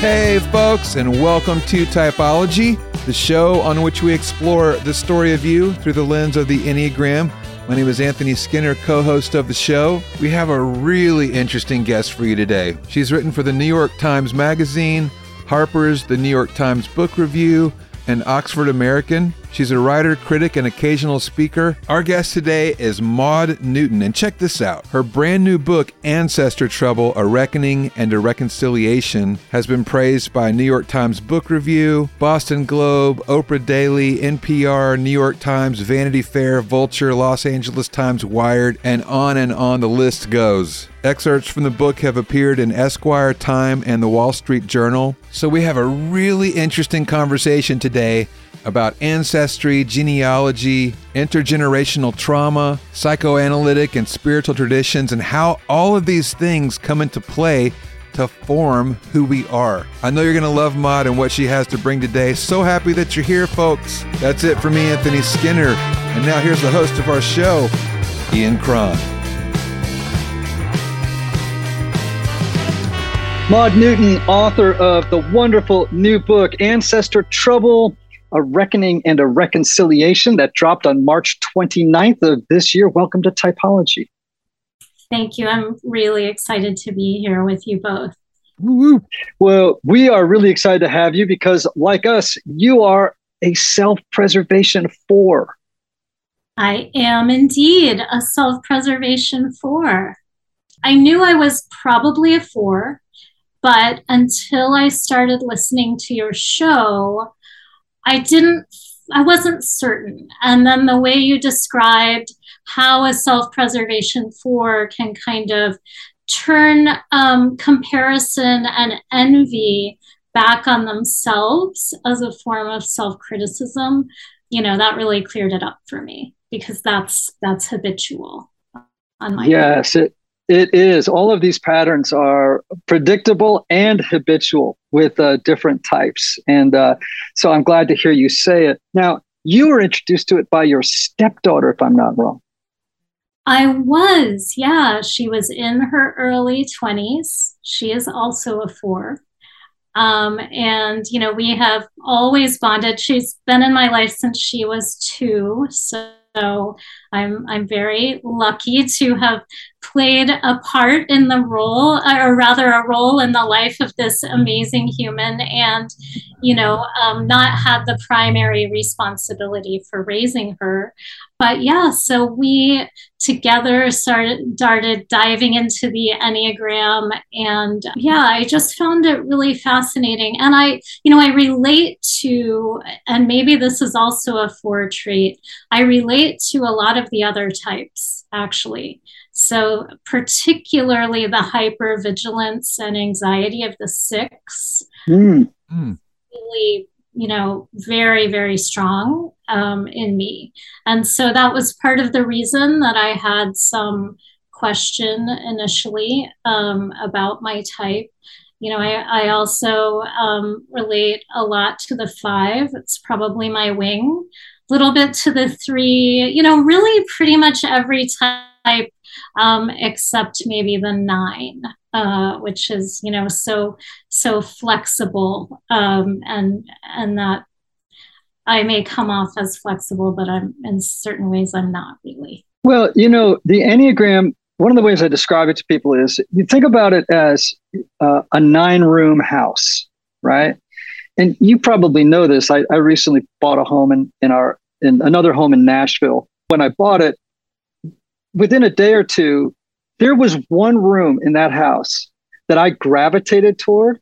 Hey, folks, and welcome to Typology, the show on which we explore the story of you through the lens of the Enneagram. My name is Anthony Skinner, co host of the show. We have a really interesting guest for you today. She's written for the New York Times Magazine, Harper's, the New York Times Book Review, and Oxford American. She's a writer, critic, and occasional speaker. Our guest today is Maud Newton, and check this out. Her brand new book, Ancestor Trouble A Reckoning and a Reconciliation, has been praised by New York Times Book Review, Boston Globe, Oprah Daily, NPR, New York Times, Vanity Fair, Vulture, Los Angeles Times, Wired, and on and on the list goes. Excerpts from the book have appeared in Esquire, Time, and the Wall Street Journal. So we have a really interesting conversation today about ancestry, genealogy, intergenerational trauma, psychoanalytic and spiritual traditions, and how all of these things come into play to form who we are. I know you're going to love Maud and what she has to bring today. So happy that you're here, folks. That's it for me, Anthony Skinner. And now here's the host of our show, Ian Cron. Maud Newton, author of the wonderful new book, Ancestor Trouble a Reckoning and a Reconciliation that dropped on March 29th of this year. Welcome to Typology. Thank you. I'm really excited to be here with you both. Woo-woo. Well, we are really excited to have you because, like us, you are a self preservation four. I am indeed a self preservation four. I knew I was probably a four, but until I started listening to your show, I didn't, I wasn't certain. And then the way you described how a self preservation four can kind of turn um, comparison and envy back on themselves as a form of self criticism, you know, that really cleared it up for me because that's that's habitual on my yes it it is. All of these patterns are predictable and habitual with uh, different types. And uh, so I'm glad to hear you say it. Now, you were introduced to it by your stepdaughter, if I'm not wrong. I was, yeah. She was in her early 20s. She is also a four. Um, and, you know, we have always bonded. She's been in my life since she was two. So so I'm I'm very lucky to have played a part in the role, or rather, a role in the life of this amazing human, and you know, um, not had the primary responsibility for raising her. But yeah, so we together started started diving into the enneagram, and yeah, I just found it really fascinating, and I, you know, I relate to, and maybe this is also a four trait. I relate to a lot of the other types actually. So, particularly the hypervigilance and anxiety of the six, mm. really, you know, very, very strong um, in me. And so that was part of the reason that I had some question initially um, about my type. You know, I, I also um, relate a lot to the five. It's probably my wing. Little bit to the three, you know, really pretty much every type um, except maybe the nine, uh, which is you know so so flexible um, and and that I may come off as flexible, but I'm in certain ways I'm not really. Well, you know, the Enneagram. One of the ways I describe it to people is you think about it as uh, a nine-room house, right? And you probably know this. I, I recently bought a home in, in our in another home in Nashville. When I bought it, within a day or two, there was one room in that house that I gravitated toward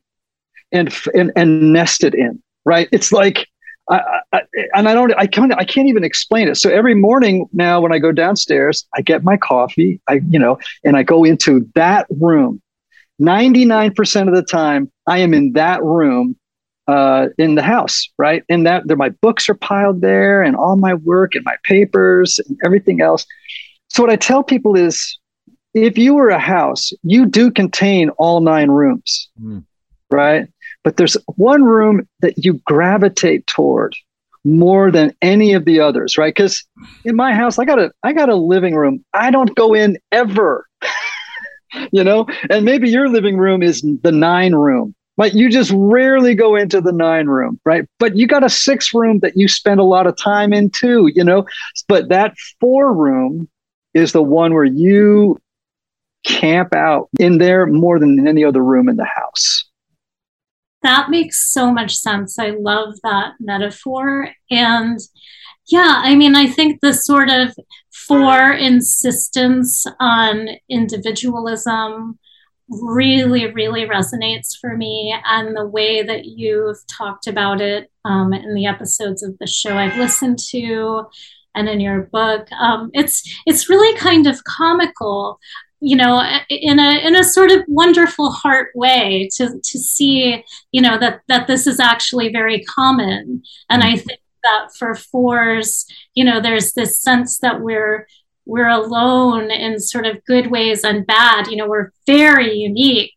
and and, and nested in. Right? It's like, I, I, and I don't, I can't, I can't even explain it. So every morning now, when I go downstairs, I get my coffee. I, you know, and I go into that room. Ninety nine percent of the time, I am in that room uh, in the house, right? And that there, my books are piled there, and all my work and my papers and everything else. So what I tell people is if you were a house, you do contain all nine rooms, mm. right? But there's one room that you gravitate toward more than any of the others, right? Because in my house, I got a I got a living room. I don't go in ever. you know, and maybe your living room is the nine room, But you just rarely go into the nine room, right? But you got a six room that you spend a lot of time in too, you know? But that four room is the one where you camp out in there more than any other room in the house. That makes so much sense. I love that metaphor. And yeah, I mean, I think the sort of four insistence on individualism really, really resonates for me. And the way that you've talked about it um, in the episodes of the show I've listened to and in your book, um, it's it's really kind of comical you know in a in a sort of wonderful heart way to to see you know that that this is actually very common and i think that for fours you know there's this sense that we're we're alone in sort of good ways and bad. You know, we're very unique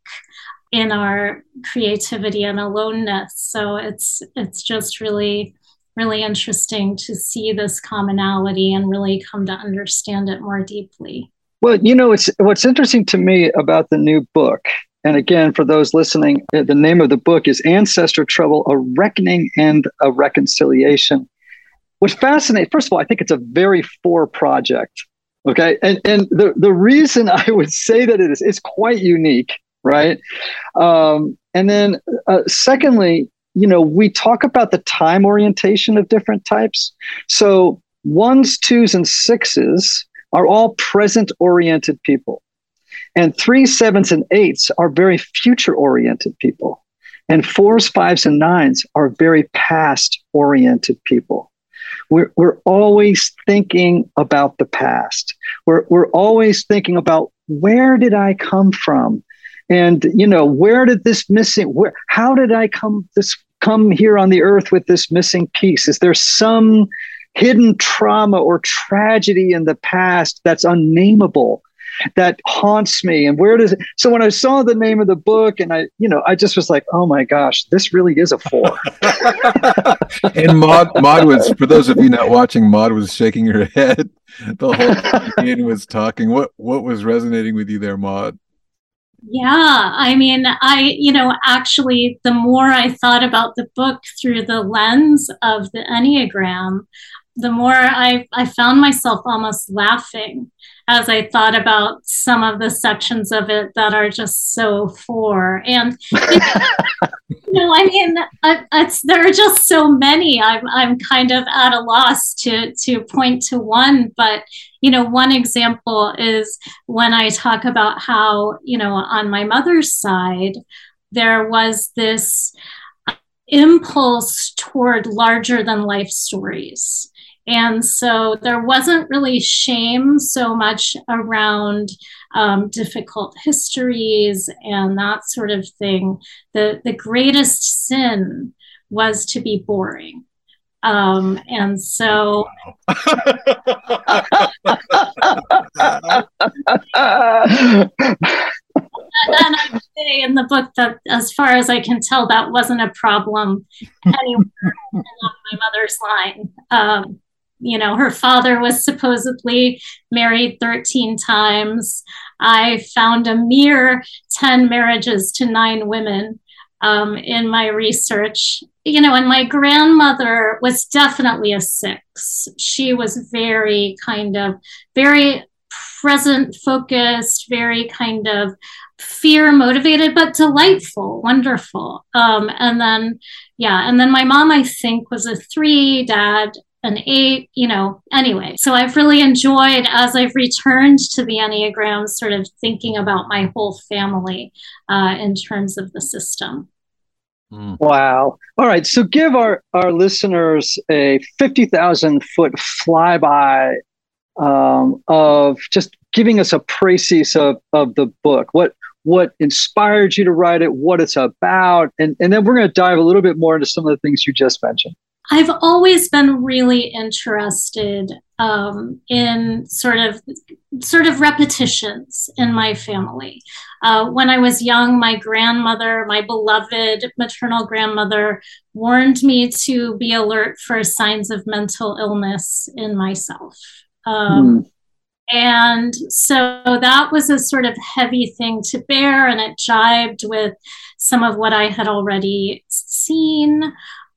in our creativity and aloneness. So it's it's just really really interesting to see this commonality and really come to understand it more deeply. Well, you know, it's what's interesting to me about the new book. And again, for those listening, uh, the name of the book is Ancestor Trouble: A Reckoning and a Reconciliation. What's fascinating, first of all, I think it's a very four project. Okay. And, and the, the reason I would say that it is, it's quite unique, right? Um, and then, uh, secondly, you know, we talk about the time orientation of different types. So, ones, twos, and sixes are all present oriented people. And three, sevens, and eights are very future oriented people. And fours, fives, and nines are very past oriented people we're, we're always thinking about the past. We're, we're always thinking about where did I come from? And, you know, where did this missing, where, how did I come this, come here on the earth with this missing piece? Is there some hidden trauma or tragedy in the past that's unnameable? That haunts me. And where does it so when i saw the name of the book and i you know i just was like oh my gosh this really is a four. And maud maud was for those of you not watching maud was shaking her head. The whole time was talking. What what was resonating with you there maud? Yeah, I mean, I, you know, actually, the more I thought about the book through the lens of the Enneagram, the more I, I found myself almost laughing as I thought about some of the sections of it that are just so for. And, you know, I mean, it's, there are just so many. I'm, I'm kind of at a loss to, to point to one. But, you know, one example is when I talk about how, you know, on my mother's side, there was this impulse toward larger than life stories and so there wasn't really shame so much around um, difficult histories and that sort of thing. The, the greatest sin was to be boring. Um, and so. and I say in the book that, as far as I can tell, that wasn't a problem anywhere along my mother's line. Um, you know, her father was supposedly married 13 times. I found a mere 10 marriages to nine women um, in my research. You know, and my grandmother was definitely a six. She was very kind of, very present focused, very kind of fear motivated, but delightful, wonderful. Um, and then, yeah, and then my mom, I think, was a three, dad, an eight, you know, anyway. So I've really enjoyed as I've returned to the Enneagram, sort of thinking about my whole family uh, in terms of the system. Hmm. Wow. All right. So give our, our listeners a 50,000 foot flyby um, of just giving us a précis of, of the book. What, what inspired you to write it, what it's about, and, and then we're going to dive a little bit more into some of the things you just mentioned. I've always been really interested um, in sort of sort of repetitions in my family. Uh, when I was young, my grandmother, my beloved maternal grandmother, warned me to be alert for signs of mental illness in myself. Um, mm. And so that was a sort of heavy thing to bear, and it jibed with some of what I had already seen.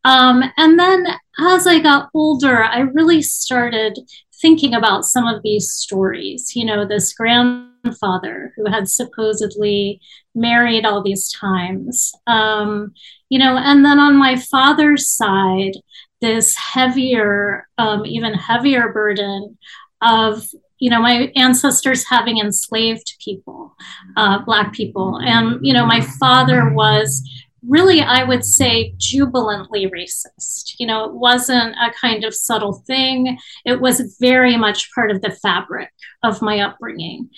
Um, and then as I got older, I really started thinking about some of these stories. You know, this grandfather who had supposedly married all these times. Um, you know, and then on my father's side, this heavier, um, even heavier burden of you know my ancestors having enslaved people uh, black people and you know my father was really, I would say, jubilantly racist. You know, it wasn't a kind of subtle thing, it was very much part of the fabric of my upbringing.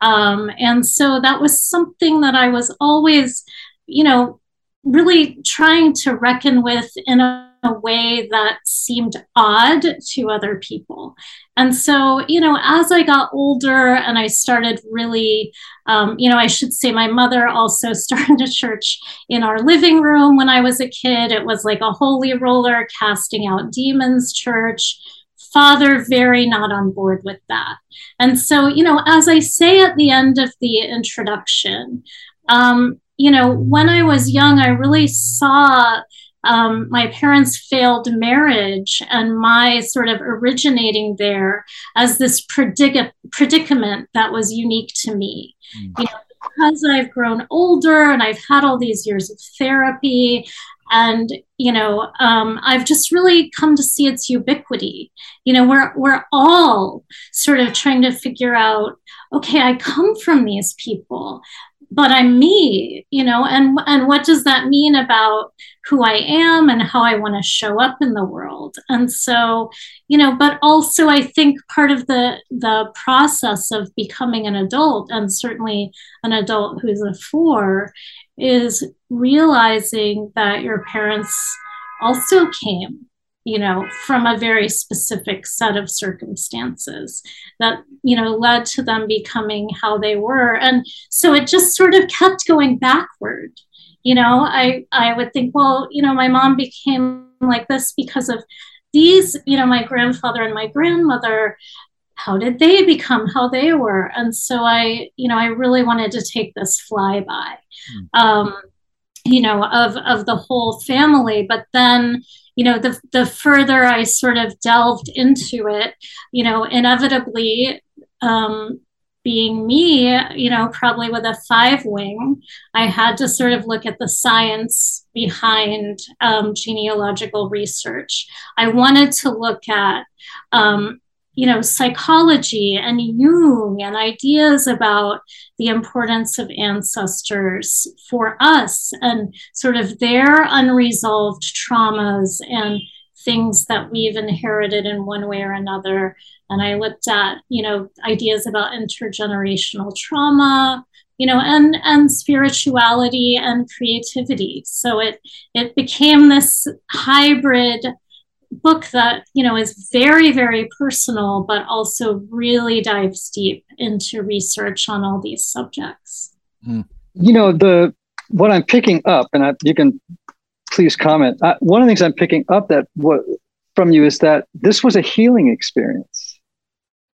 Um, and so that was something that I was always, you know, really trying to reckon with in a a way that seemed odd to other people. And so, you know, as I got older and I started really, um, you know, I should say my mother also started a church in our living room when I was a kid. It was like a holy roller casting out demons church. Father, very not on board with that. And so, you know, as I say at the end of the introduction, um, you know, when I was young, I really saw um, my parents' failed marriage and my sort of originating there as this predic- predicament that was unique to me. Mm. You know, because I've grown older and I've had all these years of therapy, and you know, um, I've just really come to see its ubiquity. You know, we're we're all sort of trying to figure out. Okay, I come from these people but I'm me, you know, and and what does that mean about who I am and how I want to show up in the world? And so, you know, but also I think part of the the process of becoming an adult and certainly an adult who's a four is realizing that your parents also came you know, from a very specific set of circumstances that, you know, led to them becoming how they were. And so it just sort of kept going backward. You know, I, I would think, well, you know, my mom became like this because of these, you know, my grandfather and my grandmother, how did they become how they were? And so I, you know, I really wanted to take this flyby. Mm. Um, you know, of of the whole family. But then, you know, the the further I sort of delved into it, you know, inevitably, um, being me, you know, probably with a five wing, I had to sort of look at the science behind um, genealogical research. I wanted to look at um, you know, psychology and Jung and ideas about the importance of ancestors for us and sort of their unresolved traumas and things that we've inherited in one way or another. And I looked at, you know, ideas about intergenerational trauma, you know, and and spirituality and creativity. So it it became this hybrid book that you know is very very personal but also really dives deep into research on all these subjects. Mm. you know the what i'm picking up and I, you can please comment I, one of the things i'm picking up that what from you is that this was a healing experience.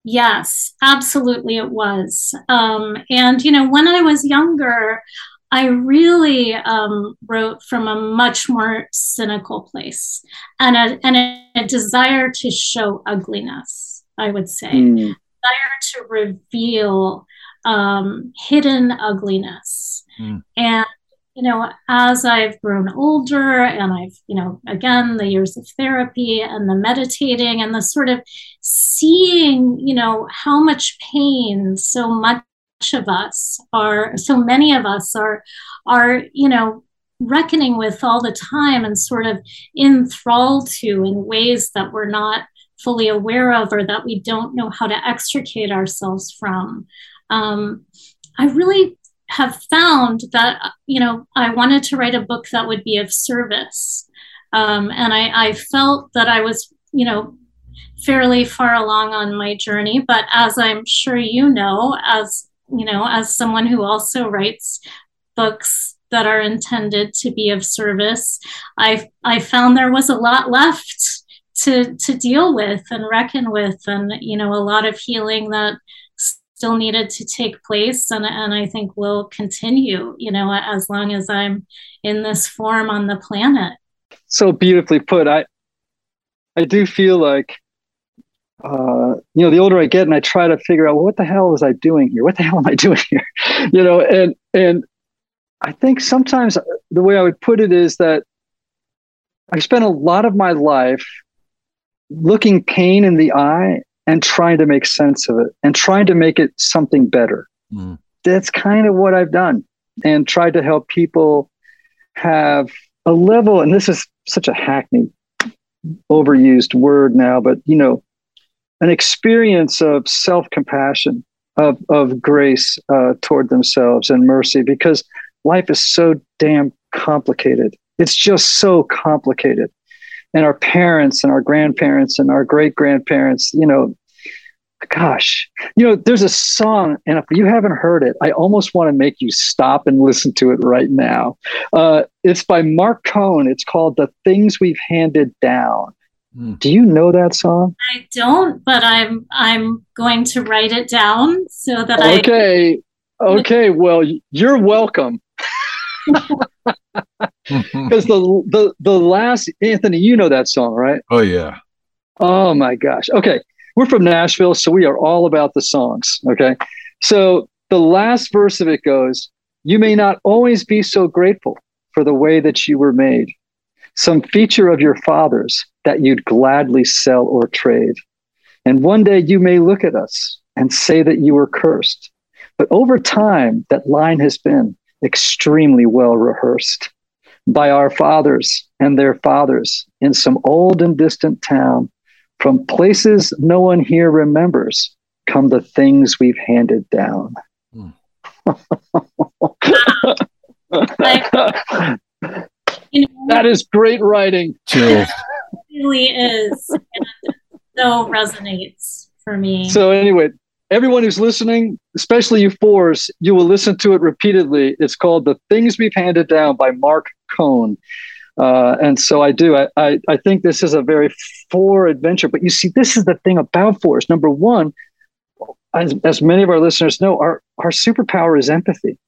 Yes absolutely it was. Um, and you know when i was younger I really um, wrote from a much more cynical place and a, and a, a desire to show ugliness, I would say. Mm. Desire to reveal um, hidden ugliness. Mm. And, you know, as I've grown older and I've, you know, again, the years of therapy and the meditating and the sort of seeing, you know, how much pain so much of us are so many of us are are you know reckoning with all the time and sort of enthralled to in ways that we're not fully aware of or that we don't know how to extricate ourselves from. Um, i really have found that you know i wanted to write a book that would be of service. Um, and I, I felt that i was you know fairly far along on my journey but as i'm sure you know as you know, as someone who also writes books that are intended to be of service, I I found there was a lot left to to deal with and reckon with, and you know, a lot of healing that still needed to take place and, and I think will continue, you know, as long as I'm in this form on the planet. So beautifully put. I I do feel like uh, you know, the older I get and I try to figure out well, what the hell was I doing here? What the hell am I doing here? you know, and and I think sometimes the way I would put it is that I spent a lot of my life looking pain in the eye and trying to make sense of it and trying to make it something better. Mm. That's kind of what I've done and tried to help people have a level, and this is such a hackneyed, overused word now, but you know, an experience of self compassion, of, of grace uh, toward themselves and mercy because life is so damn complicated. It's just so complicated. And our parents and our grandparents and our great grandparents, you know, gosh, you know, there's a song, and if you haven't heard it, I almost want to make you stop and listen to it right now. Uh, it's by Marc Cohn. It's called The Things We've Handed Down. Mm. Do you know that song? I don't, but I'm I'm going to write it down so that okay. I Okay. Okay, well, you're welcome. Because the, the the last Anthony, you know that song, right? Oh yeah. Oh my gosh. Okay. We're from Nashville, so we are all about the songs. Okay. So the last verse of it goes, You may not always be so grateful for the way that you were made, some feature of your father's that you'd gladly sell or trade. And one day you may look at us and say that you were cursed. But over time, that line has been extremely well rehearsed by our fathers and their fathers in some old and distant town. From places no one here remembers come the things we've handed down. Hmm. you know, that is great writing. Chills. really is. And so resonates for me. So anyway, everyone who's listening, especially you fours, you will listen to it repeatedly. It's called The Things We've Handed Down by Marc Cohn. Uh, and so I do. I, I, I think this is a very four adventure. But you see, this is the thing about fours. Number one, as, as many of our listeners know, our, our superpower is empathy.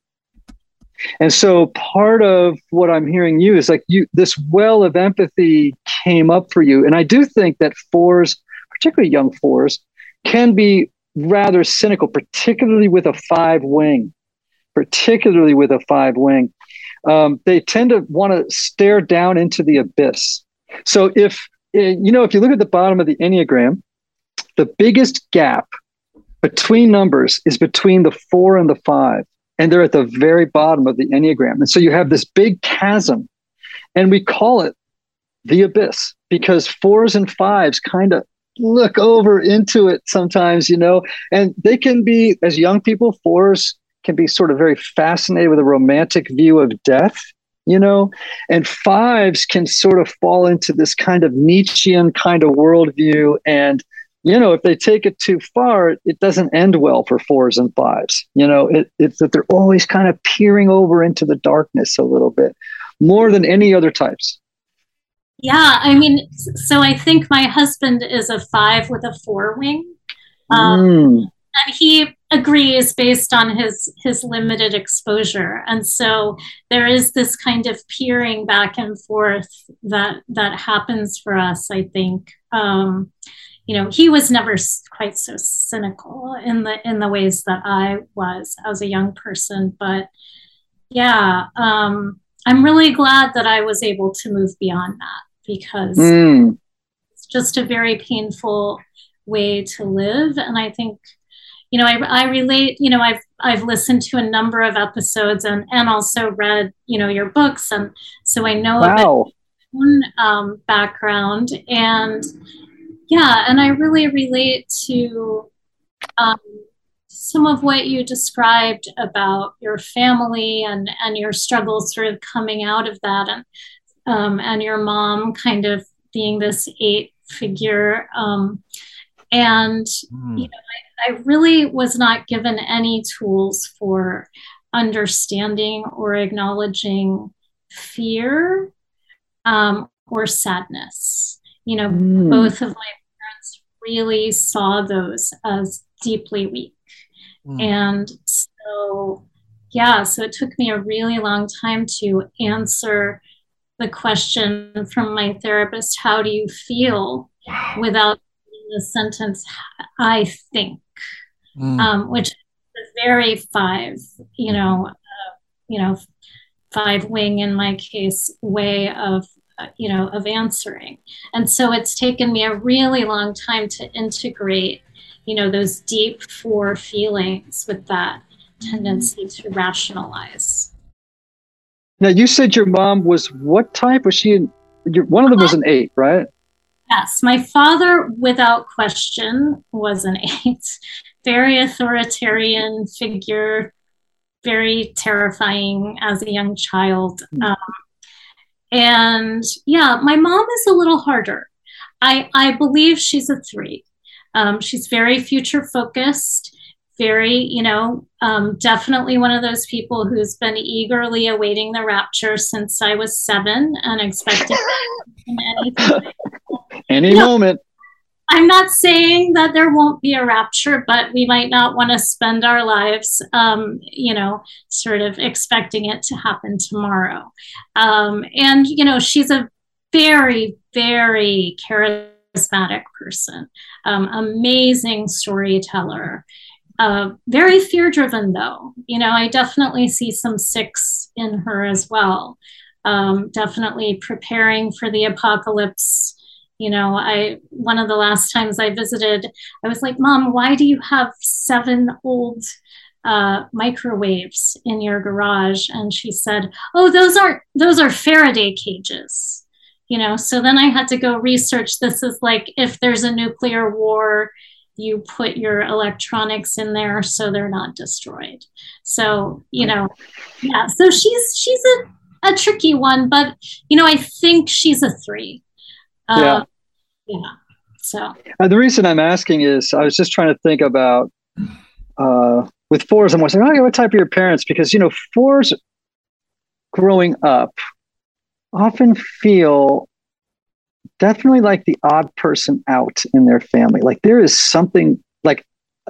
And so part of what I'm hearing you is like you this well of empathy came up for you. And I do think that fours, particularly young fours, can be rather cynical, particularly with a five wing, particularly with a five wing. Um, they tend to want to stare down into the abyss. So if eh, you know, if you look at the bottom of the Enneagram, the biggest gap between numbers is between the four and the five and they're at the very bottom of the Enneagram. And so you have this big chasm, and we call it the abyss because fours and fives kind of look over into it sometimes, you know, and they can be, as young people, fours can be sort of very fascinated with a romantic view of death, you know, and fives can sort of fall into this kind of Nietzschean kind of worldview and you know, if they take it too far, it doesn't end well for fours and fives. You know, it, it's that they're always kind of peering over into the darkness a little bit more than any other types. Yeah, I mean, so I think my husband is a five with a four wing. Um, mm. And he agrees based on his his limited exposure and so there is this kind of peering back and forth that that happens for us i think um, you know he was never quite so cynical in the in the ways that i was as a young person but yeah um, i'm really glad that i was able to move beyond that because mm. it's just a very painful way to live and i think you know I, I relate you know i've i've listened to a number of episodes and and also read you know your books and so i know wow. own um, background and yeah, and I really relate to um, some of what you described about your family and and your struggles, sort of coming out of that, and um, and your mom kind of being this eight figure. Um, and mm. you know, I, I really was not given any tools for understanding or acknowledging fear um, or sadness. You know, mm. both of my really saw those as deeply weak Mm. And so, yeah, so it took me a really long time to answer the question from my therapist how do you feel wow. without the sentence i think mm. um, which is very five you know uh, you know five wing in my case way of you know of answering. And so it's taken me a really long time to integrate you know those deep four feelings with that tendency to rationalize. Now you said your mom was what type? Was she one of them was an eight right? Yes my father without question was an eight. Very authoritarian figure very terrifying as a young child. Hmm. Um, and yeah, my mom is a little harder. I, I believe she's a three. Um, she's very future focused, very, you know, um, definitely one of those people who's been eagerly awaiting the rapture since I was seven and expecting anything. Any moment. I'm not saying that there won't be a rapture, but we might not want to spend our lives, um, you know, sort of expecting it to happen tomorrow. Um, and, you know, she's a very, very charismatic person, um, amazing storyteller. Uh, very fear driven, though. You know, I definitely see some six in her as well. Um, definitely preparing for the apocalypse you know i one of the last times i visited i was like mom why do you have seven old uh, microwaves in your garage? And she said oh those aren't those are faraday cages. You know so then i had to go research this is like if there's a nuclear war you put your electronics in there so they're not destroyed. So you know yeah so she's she's a, a tricky one but you know i think she's a three. Uh, yeah. So uh, the reason I'm asking is I was just trying to think about uh, with fours. I'm like, oh, what type of your parents? Because you know, fours growing up often feel definitely like the odd person out in their family. Like there is something like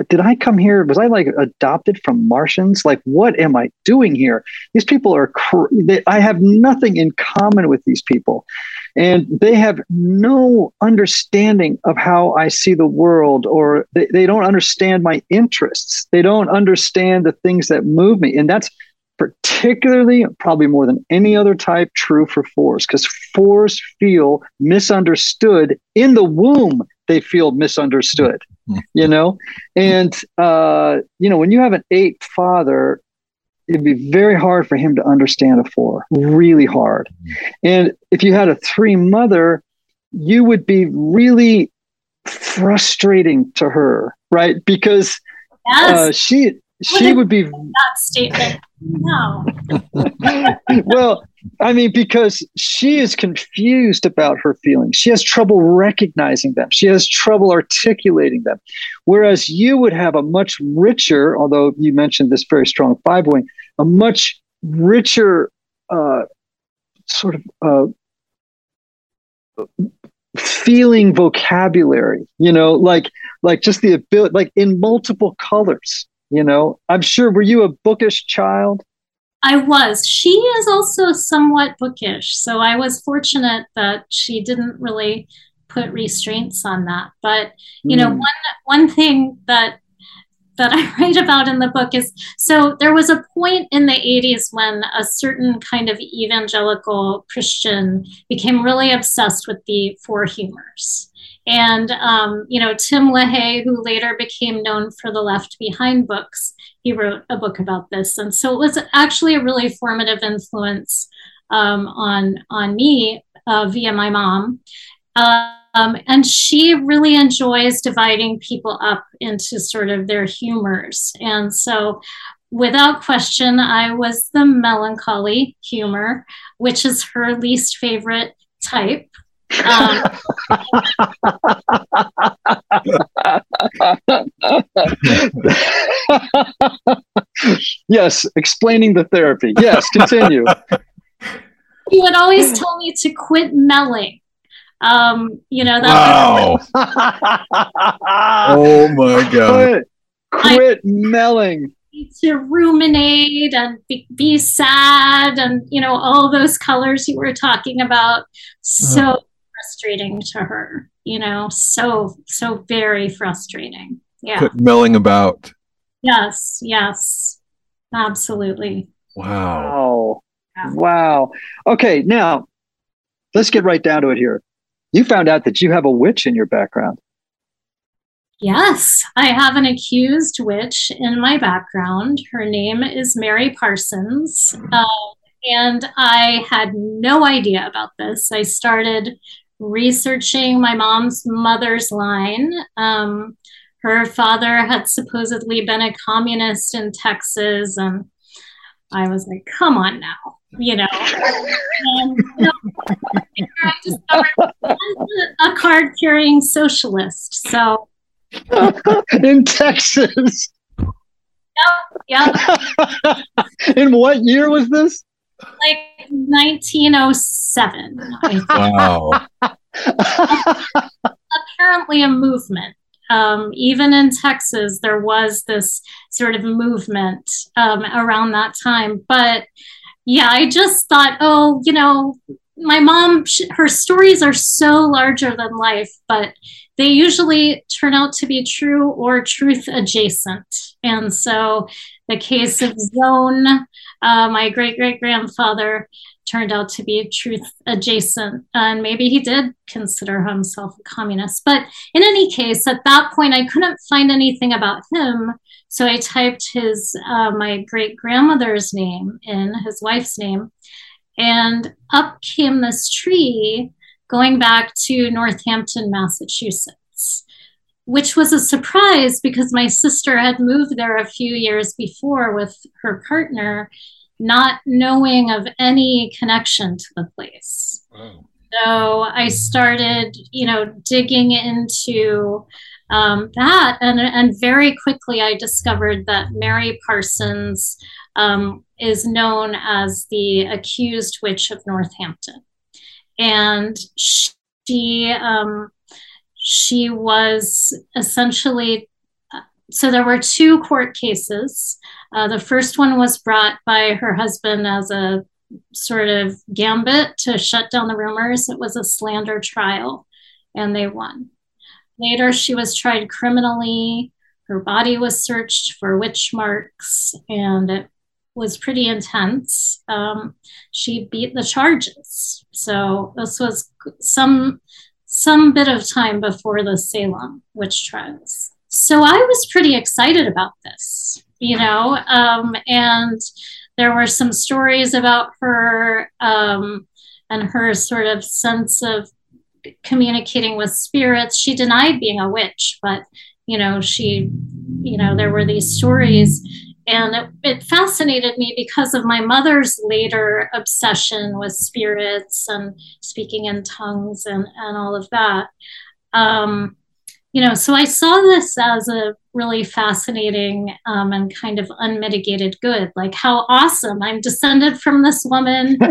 did I come here? Was I like adopted from Martians? Like, what am I doing here? These people are, cr- they, I have nothing in common with these people. And they have no understanding of how I see the world, or they, they don't understand my interests. They don't understand the things that move me. And that's particularly, probably more than any other type, true for fours, because fours feel misunderstood in the womb. They feel misunderstood, hmm. you know? And, uh, you know, when you have an eight father, it'd be very hard for him to understand a four, really hard. And if you had a three mother, you would be really frustrating to her, right? Because yes. uh, she she would be that statement. No. well, I mean, because she is confused about her feelings. She has trouble recognizing them. She has trouble articulating them. Whereas you would have a much richer, although you mentioned this very strong five wing, a much richer uh, sort of uh, feeling vocabulary. You know, like like just the ability, like in multiple colors. You know, I'm sure. Were you a bookish child? I was. She is also somewhat bookish. So I was fortunate that she didn't really put restraints on that. But you mm. know, hmm. one one thing that that I write about in the book is so there was a point in the 80s when a certain kind of evangelical Christian became really obsessed with the four humors. And, um, you know, Tim LaHaye, who later became known for the Left Behind books, he wrote a book about this. And so it was actually a really formative influence um, on, on me uh, via my mom. Um, and she really enjoys dividing people up into sort of their humors. And so, without question, I was the melancholy humor, which is her least favorite type. Um, yes, explaining the therapy. Yes, continue. He would always tell me to quit melling. Um, you know, that wow. oh my god. quit I, melling to ruminate and be, be, sad and you know all those colors you were talking about so uh-huh. Frustrating to her you know? So so very frustrating. Yeah. Quit milling about. Yes yes. Absolutely. Wow. Wow. Yeah. wow. Okay now let's get right down to it here. You found out that you have a witch in your background. Yes, I have an accused witch in my background. Her name is Mary Parsons. Um, and I had no idea about this. I started researching my mom's mother's line. Um, her father had supposedly been a communist in Texas. And I was like, come on now, you know. and, you know I discovered a card carrying socialist. So in Texas. Yep, yep. In what year was this? Like 1907. Wow. Apparently, a movement. Um, even in Texas, there was this sort of movement um, around that time. But yeah, I just thought, oh, you know, my mom, her stories are so larger than life, but they usually turn out to be true or truth adjacent. And so the case of Zone, uh, my great great grandfather, turned out to be truth adjacent. And maybe he did consider himself a communist. But in any case, at that point, I couldn't find anything about him. So I typed his, uh, my great grandmother's name in, his wife's name. And up came this tree going back to Northampton, Massachusetts, which was a surprise because my sister had moved there a few years before with her partner, not knowing of any connection to the place. Wow. So I started, you know, digging into um, that, and, and very quickly I discovered that Mary Parsons um, is known as the accused witch of Northampton and she um, she was essentially so there were two court cases. Uh, the first one was brought by her husband as a sort of gambit to shut down the rumors. It was a slander trial, and they won. Later, she was tried criminally. Her body was searched for witch marks, and it was pretty intense. Um, she beat the charges. So this was some some bit of time before the Salem witch trials. So I was pretty excited about this, you know, um, and there were some stories about her um, and her sort of sense of communicating with spirits. She denied being a witch, but you know, she, you know, there were these stories and it, it, fascinated me because of my mother's later obsession with spirits and speaking in tongues and, and all of that. Um, you know, so I saw this as a really fascinating um, and kind of unmitigated good. Like, how awesome! I'm descended from this woman.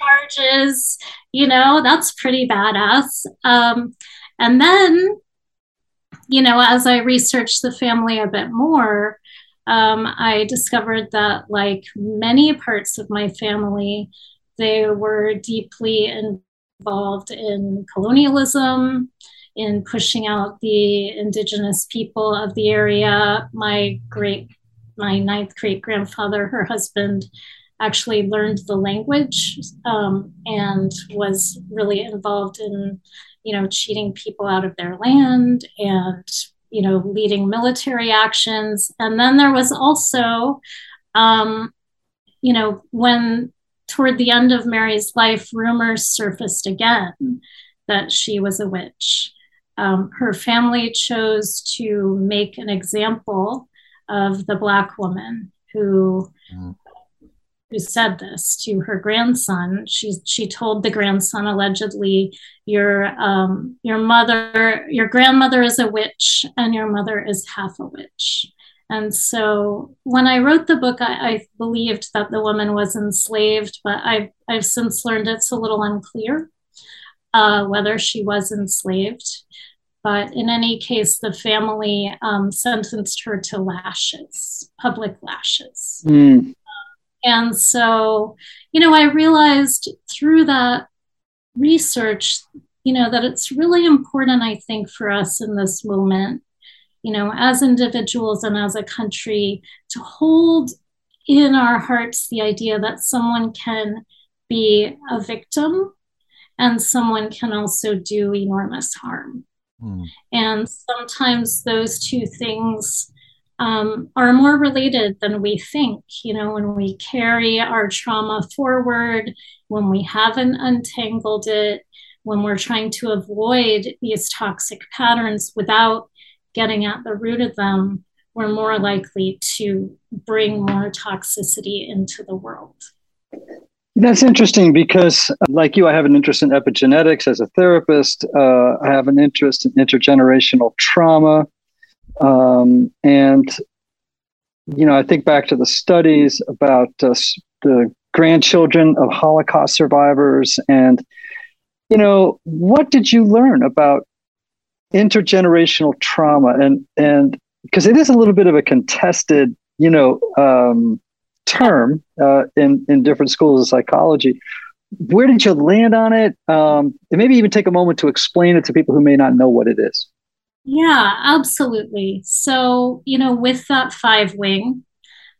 charges, you know, that's pretty badass. Um, and then you know, as I researched the family a bit more, um, I discovered that, like many parts of my family, they were deeply involved in colonialism, in pushing out the indigenous people of the area. My great, my ninth great grandfather, her husband, actually learned the language um, and was really involved in you know, cheating people out of their land and, you know, leading military actions. And then there was also, um, you know, when toward the end of Mary's life, rumors surfaced again that she was a witch. Um, her family chose to make an example of the Black woman who mm who said this to her grandson. She she told the grandson allegedly, "Your um, your mother, your grandmother is a witch, and your mother is half a witch." And so when I wrote the book, I, I believed that the woman was enslaved, but I've I've since learned it's a little unclear uh, whether she was enslaved. But in any case, the family um, sentenced her to lashes, public lashes. Mm. And so, you know, I realized through that research, you know, that it's really important, I think, for us in this moment, you know, as individuals and as a country, to hold in our hearts the idea that someone can be a victim and someone can also do enormous harm. Mm. And sometimes those two things um, are more related than we think. You know, when we carry our trauma forward, when we haven't untangled it, when we're trying to avoid these toxic patterns without getting at the root of them, we're more likely to bring more toxicity into the world. That's interesting because, like you, I have an interest in epigenetics as a therapist. Uh, I have an interest in intergenerational trauma. Um, and, you know, I think back to the studies about uh, the grandchildren of Holocaust survivors. And, you know, what did you learn about intergenerational trauma? And, and because it is a little bit of a contested, you know, um, term uh, in in different schools of psychology. Where did you land on it? Um, and maybe even take a moment to explain it to people who may not know what it is. Yeah, absolutely. So, you know, with that five wing,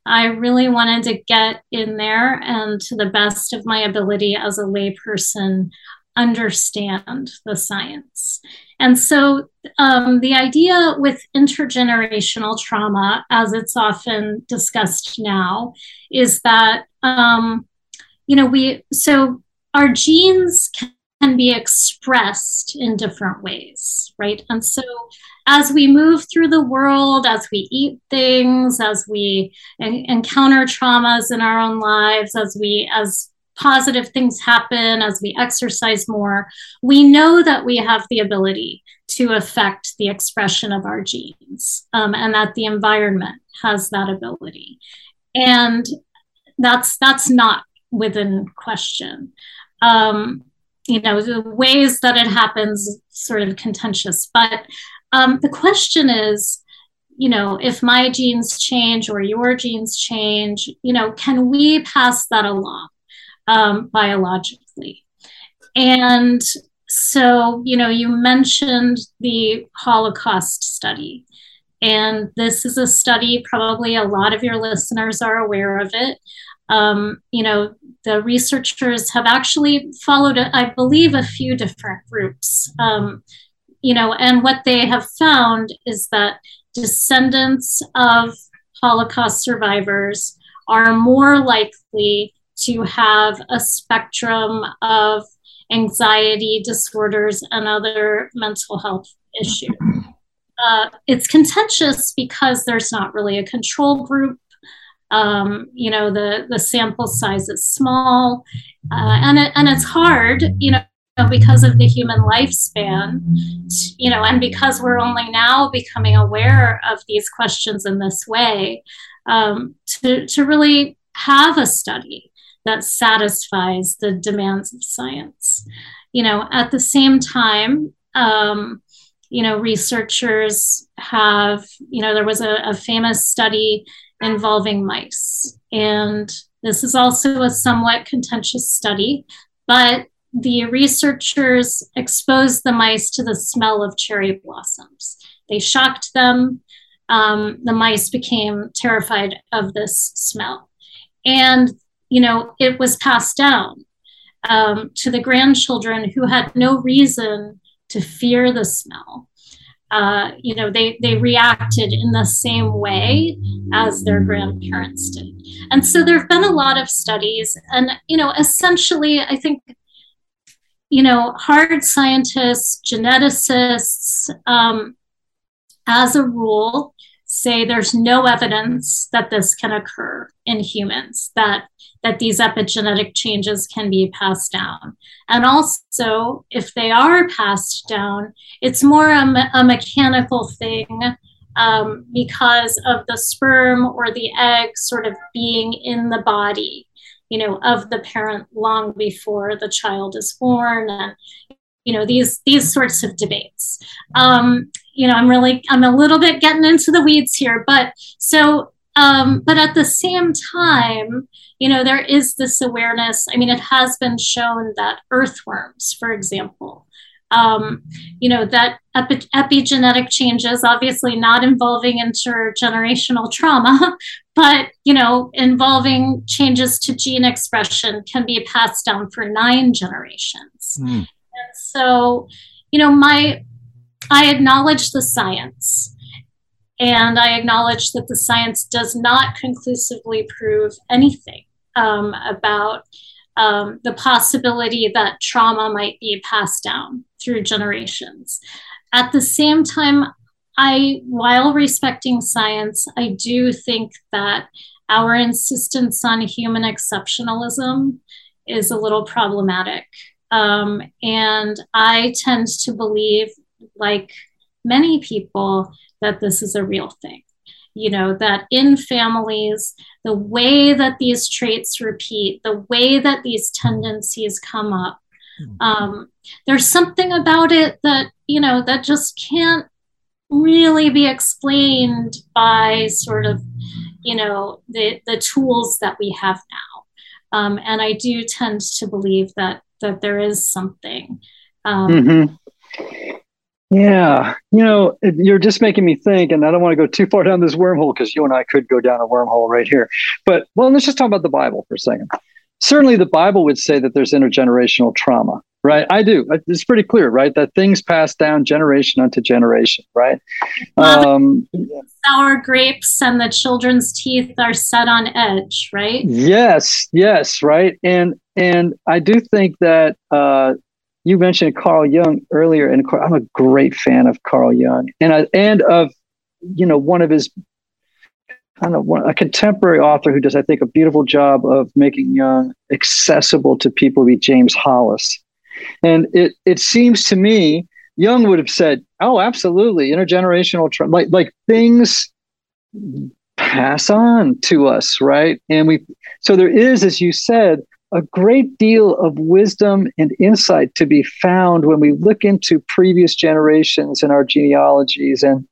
I really wanted to get in there and to the best of my ability as a layperson, understand the science. And so um, the idea with intergenerational trauma, as it's often discussed now, is that, um, you know, we, so our genes can be expressed in different ways, right? And so as we move through the world, as we eat things, as we en- encounter traumas in our own lives, as we, as positive things happen as we exercise more, we know that we have the ability to affect the expression of our genes um, and that the environment has that ability. And that's that's not within question. Um, you know, the ways that it happens sort of contentious. But um, the question is, you know, if my genes change or your genes change, you know, can we pass that along? um, biologically. And so, you know, you mentioned the Holocaust study. And this is a study, probably a lot of your listeners are aware of it. Um, you know, the researchers have actually followed, I believe, a few different groups. Um, you know, and what they have found is that descendants of Holocaust survivors are more likely to have a spectrum of anxiety disorders and other mental health issues. Uh, it's contentious because there's not really a control group. Um, you know, the, the sample size is small, uh, and, it, and it's hard, you know, because of the human lifespan, you know, and because we're only now becoming aware of these questions in this way, um, to, to really have a study that satisfies the demands of science. You know, at the same time, um, you know, researchers have, you know, there was a, a famous study involving mice. And this is also a somewhat contentious study, but the researchers exposed the mice to the smell of cherry blossoms. They shocked them. Um, the mice became terrified of this smell. And you know, it was passed down um, to the grandchildren who had no reason to fear the smell. Uh, you know, they, they reacted in the same way as their grandparents did. And so there have been a lot of studies, and, you know, essentially, I think, you know, hard scientists, geneticists, um, as a rule, say there's no evidence that this can occur in humans, that that these epigenetic changes can be passed down. And also, if they are passed down, it's more a, me- a mechanical thing um, because of the sperm or the egg sort of being in the body, you know, of the parent long before the child is born. And you know these these sorts of debates um, you know i'm really i'm a little bit getting into the weeds here but so um, but at the same time you know there is this awareness i mean it has been shown that earthworms for example um, you know that epi- epigenetic changes obviously not involving intergenerational trauma but you know involving changes to gene expression can be passed down for nine generations mm. And so you know my i acknowledge the science and i acknowledge that the science does not conclusively prove anything um, about um, the possibility that trauma might be passed down through generations. At the same time, I, while respecting science, I do think that our insistence on human exceptionalism is a little problematic. Um, and I tend to believe, like many people, that this is a real thing. You know, that in families, the way that these traits repeat, the way that these tendencies come up, Hmm. Um, there's something about it that, you know, that just can't really be explained by sort of, you know, the, the tools that we have now. Um, and I do tend to believe that that there is something. Um, mm-hmm. Yeah, you know, you're just making me think, and I don't want to go too far down this wormhole because you and I could go down a wormhole right here. But well, let's just talk about the Bible for a second certainly the Bible would say that there's intergenerational trauma, right? I do. It's pretty clear, right? That things pass down generation unto generation, right? Um, sour grapes and the children's teeth are set on edge, right? Yes, yes, right. And and I do think that uh, you mentioned Carl Jung earlier, and I'm a great fan of Carl Jung, and I, and of you know one of his a contemporary author who does, I think, a beautiful job of making Jung accessible to people be James Hollis. And it it seems to me Jung would have said, "Oh, absolutely, intergenerational tra- like like things pass on to us, right?" And we so there is, as you said, a great deal of wisdom and insight to be found when we look into previous generations in our genealogies and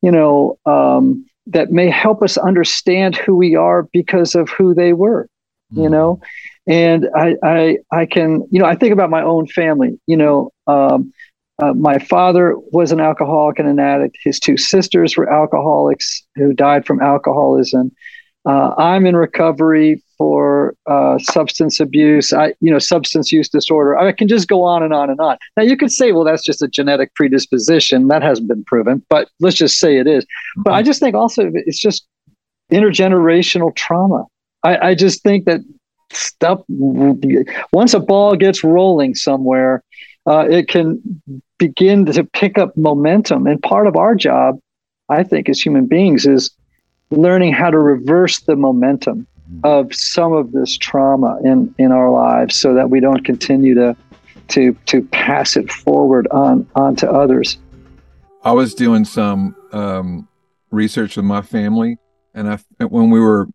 you know um, that may help us understand who we are because of who they were mm. you know? And I, I i can you know i think about my own family you know um, uh, my father was an alcoholic and an addict. His two sisters were alcoholics who died from alcoholism. Uh, I'm in recovery for uh, substance abuse, I, you know, substance use disorder. I can just go on and on and on. Now you could say, well, that's just a genetic predisposition. That hasn't been proven, but let's just say it is. But I just think also it's just intergenerational trauma. I, I just think that stuff, once a ball gets rolling somewhere, uh, it can begin to pick up momentum. And part of our job, I think, as human beings is learning how to reverse the momentum of some of this trauma in in our lives so that we don't continue to to to pass it forward on on to others. I was doing some um, research with my family and i when we were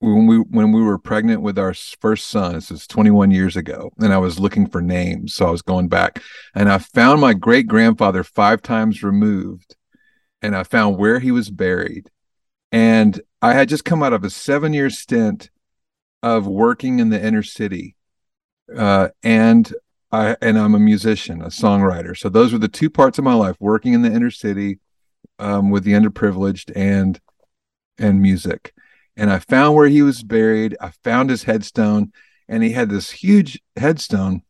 when we when we were pregnant with our first son this is 21 years ago and i was looking for names so i was going back. And i found my great grandfather five times removed and i found where he was buried. And I had just come out of a seven year stint of working in the inner city. Uh, and I and I'm a musician, a songwriter. So those were the two parts of my life: working in the inner city um, with the underprivileged and and music. And I found where he was buried. I found his headstone, and he had this huge headstone.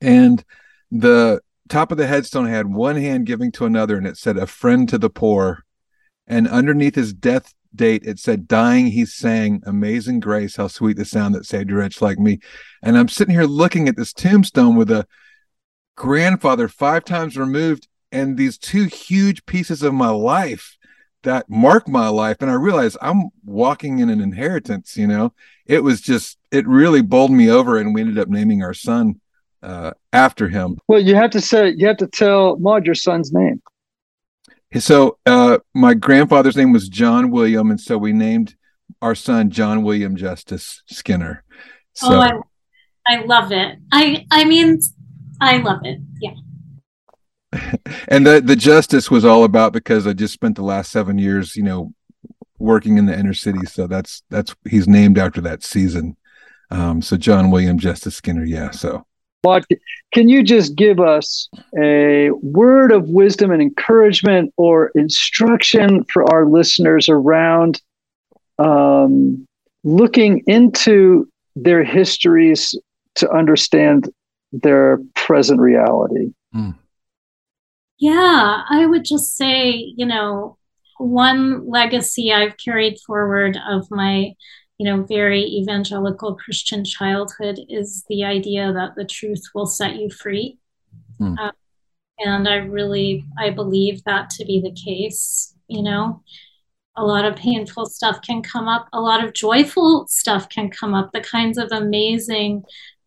And the top of the headstone had one hand giving to another, and it said, "A friend to the poor." And underneath his death date, it said, Dying, he sang, Amazing Grace, how sweet the sound that saved a wretch like me. And I'm sitting here looking at this tombstone with a grandfather five times removed and these two huge pieces of my life that mark my life. And I realized I'm walking in an inheritance, you know. It was just, it really bowled me over. And we ended up naming our son uh, after him. Well, you have to say, you have to tell Maud your son's name. So uh, my grandfather's name was John William, and so we named our son John William Justice Skinner. So, oh, I, I love it. I I mean, I love it. Yeah. and the the justice was all about because I just spent the last seven years, you know, working in the inner city. So that's that's he's named after that season. Um, so John William Justice Skinner, yeah. So Maud, can you just give us a word of wisdom and encouragement or instruction for our listeners around um, looking into their histories to understand their present reality? Mm. Yeah, I would just say, you know, one legacy I've carried forward of my you know, very evangelical Christian childhood is the idea that the truth will set you free. Uh, and I really, I believe that to be the case. You know, a lot of painful stuff can come up, a lot of joyful stuff can come up, the kinds of amazing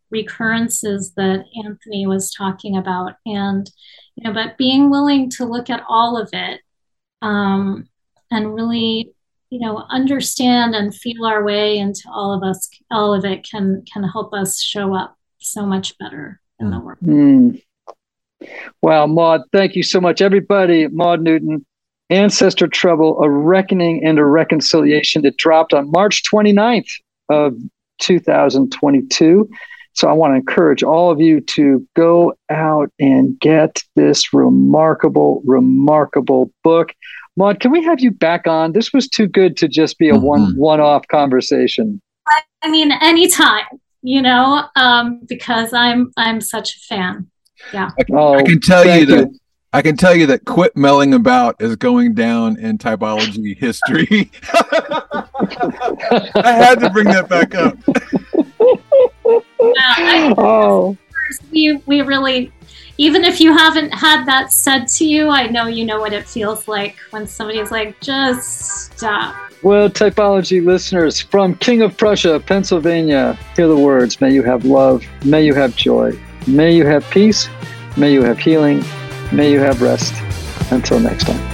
recurrences that Anthony was talking about. And, you know, but being willing to look at all of it um, and really you know understand and feel our way into all of us all of it can can help us show up so much better in the world mm. wow maud thank you so much everybody maud newton ancestor trouble a reckoning and a reconciliation that dropped on march 29th of 2022 so I want to encourage all of you to go out and get this remarkable, remarkable book. Maud, can we have you back on? This was too good to just be a mm-hmm. one one off conversation. I mean, anytime, you know, um, because I'm I'm such a fan. Yeah. I, oh, I can tell you that you. I can tell you that quit melling about is going down in typology history. I had to bring that back up. Yeah, I, oh. We we really even if you haven't had that said to you, I know you know what it feels like when somebody's like, just stop. Well, typology listeners from King of Prussia, Pennsylvania, hear the words May you have love, may you have joy, may you have peace, may you have healing, may you have rest. Until next time.